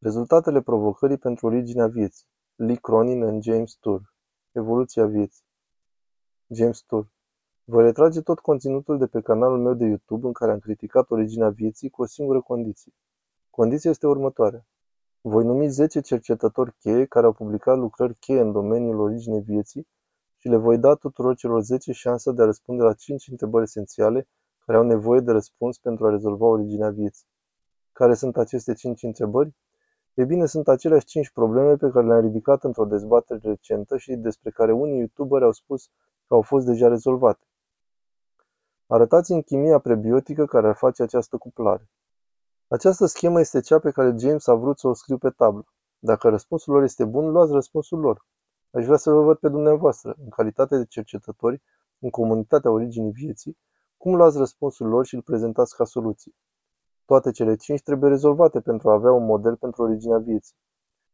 Rezultatele provocării pentru originea vieții. Lee Cronin and James Tour. Evoluția vieții. James Tour. Voi retrage tot conținutul de pe canalul meu de YouTube în care am criticat originea vieții cu o singură condiție. Condiția este următoarea. Voi numi 10 cercetători cheie care au publicat lucrări cheie în domeniul originei vieții și le voi da tuturor celor 10 șansa de a răspunde la 5 întrebări esențiale care au nevoie de răspuns pentru a rezolva originea vieții. Care sunt aceste 5 întrebări? E bine, sunt aceleași 5 probleme pe care le-am ridicat într-o dezbatere recentă și despre care unii youtuberi au spus că au fost deja rezolvate. Arătați-mi chimia prebiotică care ar face această cuplare. Această schemă este cea pe care James a vrut să o scriu pe tablă. Dacă răspunsul lor este bun, luați răspunsul lor. Aș vrea să vă văd pe dumneavoastră, în calitate de cercetători, în comunitatea originii vieții, cum luați răspunsul lor și îl prezentați ca soluție. Toate cele cinci trebuie rezolvate pentru a avea un model pentru originea vieții.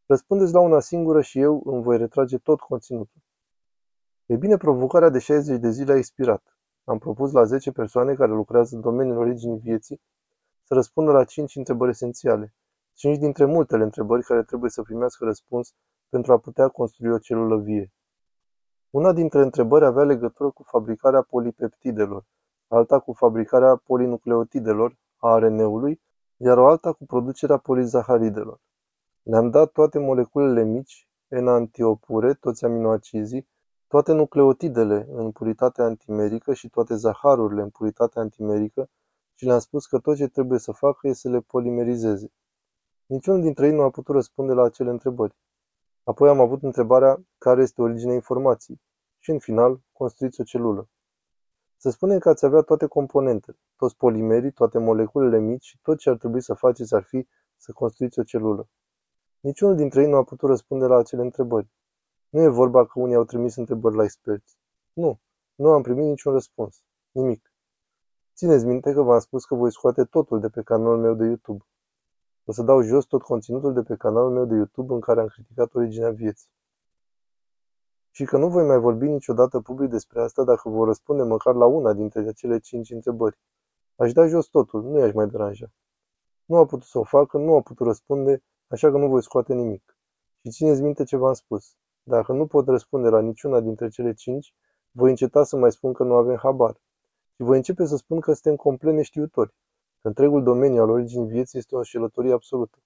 Răspundeți la una singură și eu îmi voi retrage tot conținutul. E bine, provocarea de 60 de zile a expirat. Am propus la 10 persoane care lucrează în domeniul originii vieții să răspundă la 5 întrebări esențiale. 5 dintre multele întrebări care trebuie să primească răspuns pentru a putea construi o celulă vie. Una dintre întrebări avea legătură cu fabricarea polipeptidelor, alta cu fabricarea polinucleotidelor, a ARN-ului, iar o alta cu producerea polizaharidelor. Le-am dat toate moleculele mici, enantiopure, toți aminoacizii, toate nucleotidele în puritate antimerică și toate zaharurile în puritate antimerică și le-am spus că tot ce trebuie să facă este să le polimerizeze. Niciunul dintre ei nu a putut răspunde la acele întrebări. Apoi am avut întrebarea care este originea informației și, în final, construiți o celulă. Să spunem că ați avea toate componentele, toți polimerii, toate moleculele mici și tot ce ar trebui să faceți ar fi să construiți o celulă. Niciunul dintre ei nu a putut răspunde la acele întrebări. Nu e vorba că unii au trimis întrebări la experți. Nu, nu am primit niciun răspuns. Nimic. Țineți minte că v-am spus că voi scoate totul de pe canalul meu de YouTube. O să dau jos tot conținutul de pe canalul meu de YouTube în care am criticat originea vieții și că nu voi mai vorbi niciodată public despre asta dacă vă răspunde măcar la una dintre acele cinci întrebări. Aș da jos totul, nu i-aș mai deranja. Nu a putut să o facă, nu a putut răspunde, așa că nu voi scoate nimic. Și țineți minte ce v-am spus. Dacă nu pot răspunde la niciuna dintre cele cinci, voi înceta să mai spun că nu avem habar. Și voi începe să spun că suntem complet neștiutori, că întregul domeniu al originii vieții este o înșelătorie absolută.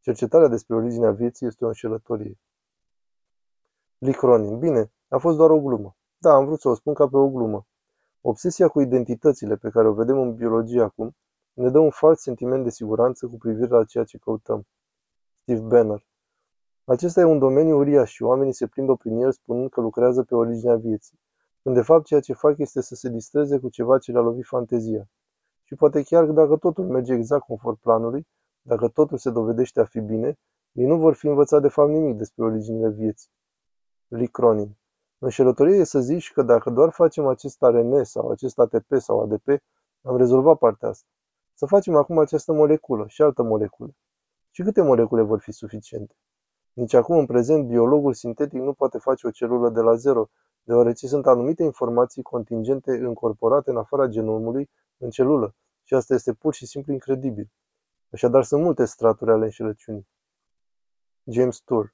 Cercetarea despre originea vieții este o înșelătorie. Lee Cronin. Bine, a fost doar o glumă. Da, am vrut să o spun ca pe o glumă. Obsesia cu identitățile pe care o vedem în biologie acum ne dă un fals sentiment de siguranță cu privire la ceea ce căutăm. Steve Banner. Acesta e un domeniu uriaș și oamenii se plimbă prin el spunând că lucrează pe originea vieții, când de fapt ceea ce fac este să se distreze cu ceva ce le-a lovit fantezia. Și poate chiar dacă totul merge exact conform planului, dacă totul se dovedește a fi bine, ei nu vor fi învățat de fapt nimic despre originile vieții. Lee Cronin. Înșelătorie e să zici că dacă doar facem acest RNA sau acest ATP sau ADP, am rezolvat partea asta. Să facem acum această moleculă și altă moleculă. Și câte molecule vor fi suficiente? Nici acum, în prezent, biologul sintetic nu poate face o celulă de la zero, deoarece sunt anumite informații contingente încorporate în afara genomului în celulă și asta este pur și simplu incredibil. Așadar, sunt multe straturi ale înșelăciunii. James Tour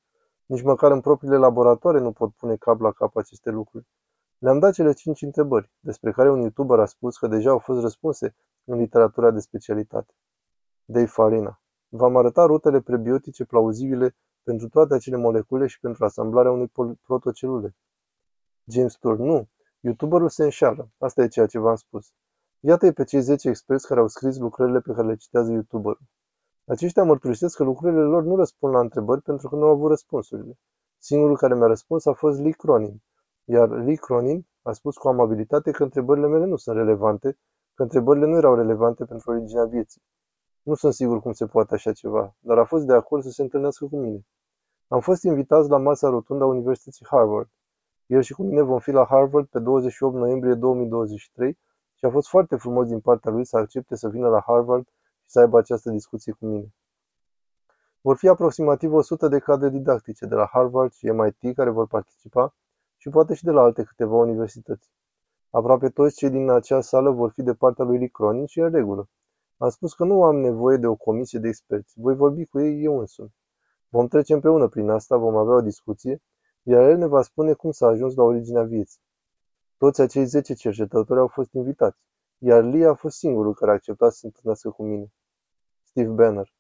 nici măcar în propriile laboratoare nu pot pune cap la cap aceste lucruri. Le-am dat cele cinci întrebări, despre care un youtuber a spus că deja au fost răspunse în literatura de specialitate. Dave Farina. V-am arătat rutele prebiotice plauzibile pentru toate acele molecule și pentru asamblarea unei protocelule. James Tour. Nu. YouTuberul se înșală. Asta e ceea ce v-am spus. Iată-i pe cei 10 experți care au scris lucrările pe care le citează YouTuberul. Aceștia mărturisesc că lucrurile lor nu răspund la întrebări pentru că nu au avut răspunsurile. Singurul care mi-a răspuns a fost Lee Cronin, iar Lee Cronin a spus cu amabilitate că întrebările mele nu sunt relevante, că întrebările nu erau relevante pentru originea vieții. Nu sunt sigur cum se poate așa ceva, dar a fost de acord să se întâlnească cu mine. Am fost invitați la masa rotundă a Universității Harvard. El și cu mine vom fi la Harvard pe 28 noiembrie 2023 și a fost foarte frumos din partea lui să accepte să vină la Harvard și să aibă această discuție cu mine. Vor fi aproximativ 100 de cadre didactice de la Harvard și MIT care vor participa și poate și de la alte câteva universități. Aproape toți cei din acea sală vor fi de partea lui Rick Cronin și în regulă. Am spus că nu am nevoie de o comisie de experți. Voi vorbi cu ei eu însumi. Vom trece împreună prin asta, vom avea o discuție, iar el ne va spune cum s-a ajuns la originea vieții. Toți acei zece cercetători au fost invitați, iar Lee a fost singurul care a acceptat să se întâlnească cu mine. Steve Banner.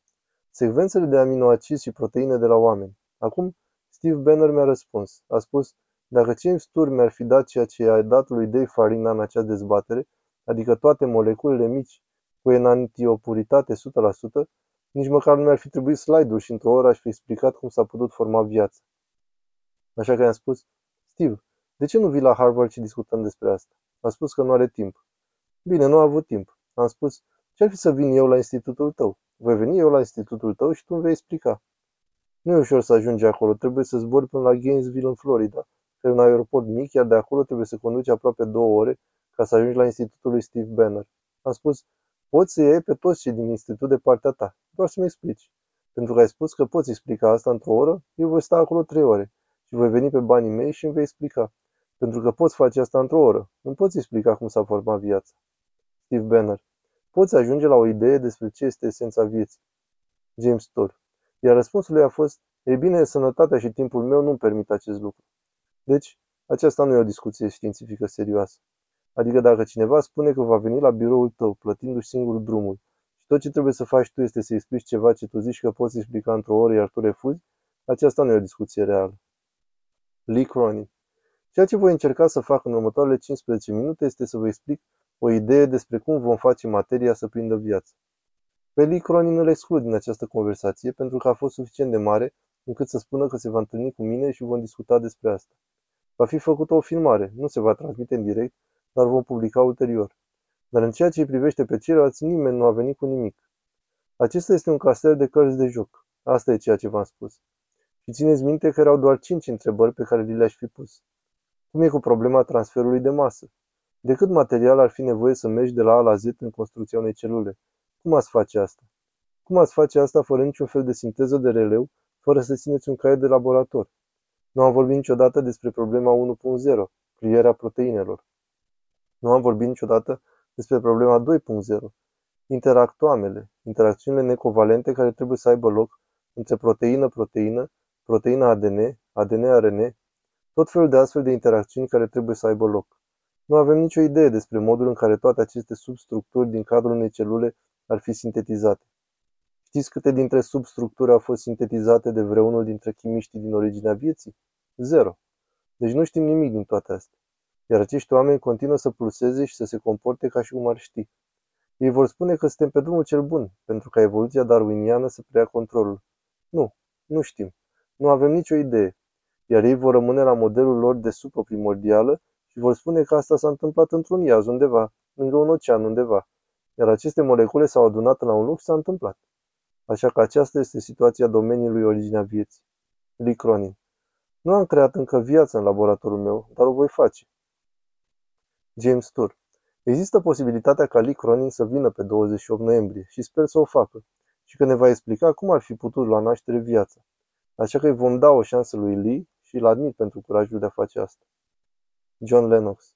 Secvențele de aminoacizi și proteine de la oameni. Acum, Steve Banner mi-a răspuns. A spus, dacă James Tour mi-ar fi dat ceea ce i-a dat lui Dave Farina în acea dezbatere, adică toate moleculele mici cu enantiopuritate 100%, nici măcar nu mi-ar fi trebuit slide-ul și într-o oră aș fi explicat cum s-a putut forma viața. Așa că i-am spus, Steve, de ce nu vii la Harvard și discutăm despre asta? A spus că nu are timp. Bine, nu a avut timp. Am spus, ce-ar fi să vin eu la institutul tău? Voi veni eu la institutul tău și tu îmi vei explica. Nu e ușor să ajungi acolo, trebuie să zbori până la Gainesville în Florida, care e un aeroport mic, iar de acolo trebuie să conduci aproape două ore ca să ajungi la institutul lui Steve Banner. Am spus, poți să iei pe toți cei din institut de partea ta, doar să-mi explici. Pentru că ai spus că poți explica asta într-o oră, eu voi sta acolo trei ore și voi veni pe banii mei și îmi vei explica. Pentru că poți face asta într-o oră. Nu poți explica cum s-a format viața. Steve Banner. Poți ajunge la o idee despre ce este esența vieții. James Tour. Iar răspunsul lui a fost, ei bine, sănătatea și timpul meu nu-mi permit acest lucru. Deci, aceasta nu e o discuție științifică serioasă. Adică dacă cineva spune că va veni la biroul tău, plătindu-și singur drumul, și tot ce trebuie să faci tu este să explici ceva ce tu zici că poți explica într-o oră, iar tu refuzi, aceasta nu e o discuție reală. Lee Cronin Ceea ce voi încerca să fac în următoarele 15 minute este să vă explic o idee despre cum vom face materia să prindă viață. Pe Lee Cronin îl exclud din această conversație pentru că a fost suficient de mare încât să spună că se va întâlni cu mine și vom discuta despre asta. Va fi făcută o filmare, nu se va transmite în direct, dar vom publica ulterior. Dar în ceea ce îi privește pe ceilalți, nimeni nu a venit cu nimic. Acesta este un castel de cărți de joc. Asta e ceea ce v-am spus. Și țineți minte că erau doar cinci întrebări pe care li le-aș fi pus. Cum e cu problema transferului de masă? De cât material ar fi nevoie să mergi de la A la Z în construcția unei celule? Cum ați face asta? Cum ați face asta fără niciun fel de sinteză de releu, fără să țineți un caiet de laborator? Nu am vorbit niciodată despre problema 1.0, plierea proteinelor. Nu am vorbit niciodată despre problema 2.0, interactoamele, interacțiunile necovalente care trebuie să aibă loc între proteină-proteină, proteina ADN, ADN-RN, tot felul de astfel de interacțiuni care trebuie să aibă loc. Nu avem nicio idee despre modul în care toate aceste substructuri din cadrul unei celule ar fi sintetizate. Știți câte dintre substructuri au fost sintetizate de vreunul dintre chimiștii din originea vieții? Zero. Deci nu știm nimic din toate astea. Iar acești oameni continuă să pulseze și să se comporte ca și cum ar ști. Ei vor spune că suntem pe drumul cel bun, pentru ca evoluția darwiniană să preia controlul. Nu, nu știm. Nu avem nicio idee. Iar ei vor rămâne la modelul lor de supă primordială și vor spune că asta s-a întâmplat într-un iaz undeva, lângă un ocean undeva. Iar aceste molecule s-au adunat la un loc și s-a întâmplat. Așa că aceasta este situația domeniului originea vieții. Lee Cronin. Nu am creat încă viață în laboratorul meu, dar o voi face. James Tour. Există posibilitatea ca Lee Cronin să vină pe 28 noiembrie și sper să o facă și că ne va explica cum ar fi putut lua naștere viața. Așa că îi vom da o șansă lui Lee și îl admit pentru curajul de a face asta. John Lennox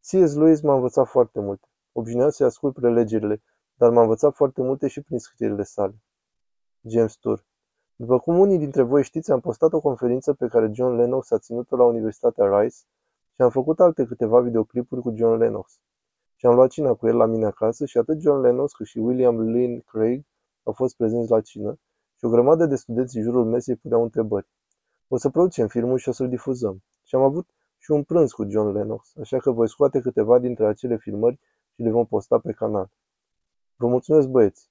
C.S. Lewis m-a învățat foarte multe. Obișnuiam să-i ascult prelegerile, dar m-a învățat foarte multe și prin scrierile sale. James Tour După cum unii dintre voi știți, am postat o conferință pe care John Lennox a ținut-o la Universitatea Rice și am făcut alte câteva videoclipuri cu John Lennox. Și am luat cina cu el la mine acasă și atât John Lennox cât și William Lynn Craig au fost prezenți la cină și o grămadă de studenți în jurul mesei puneau întrebări. O să producem filmul și o să-l difuzăm. Și am avut și un prânz cu John Lennox, așa că voi scoate câteva dintre acele filmări și le vom posta pe canal. Vă mulțumesc băieți!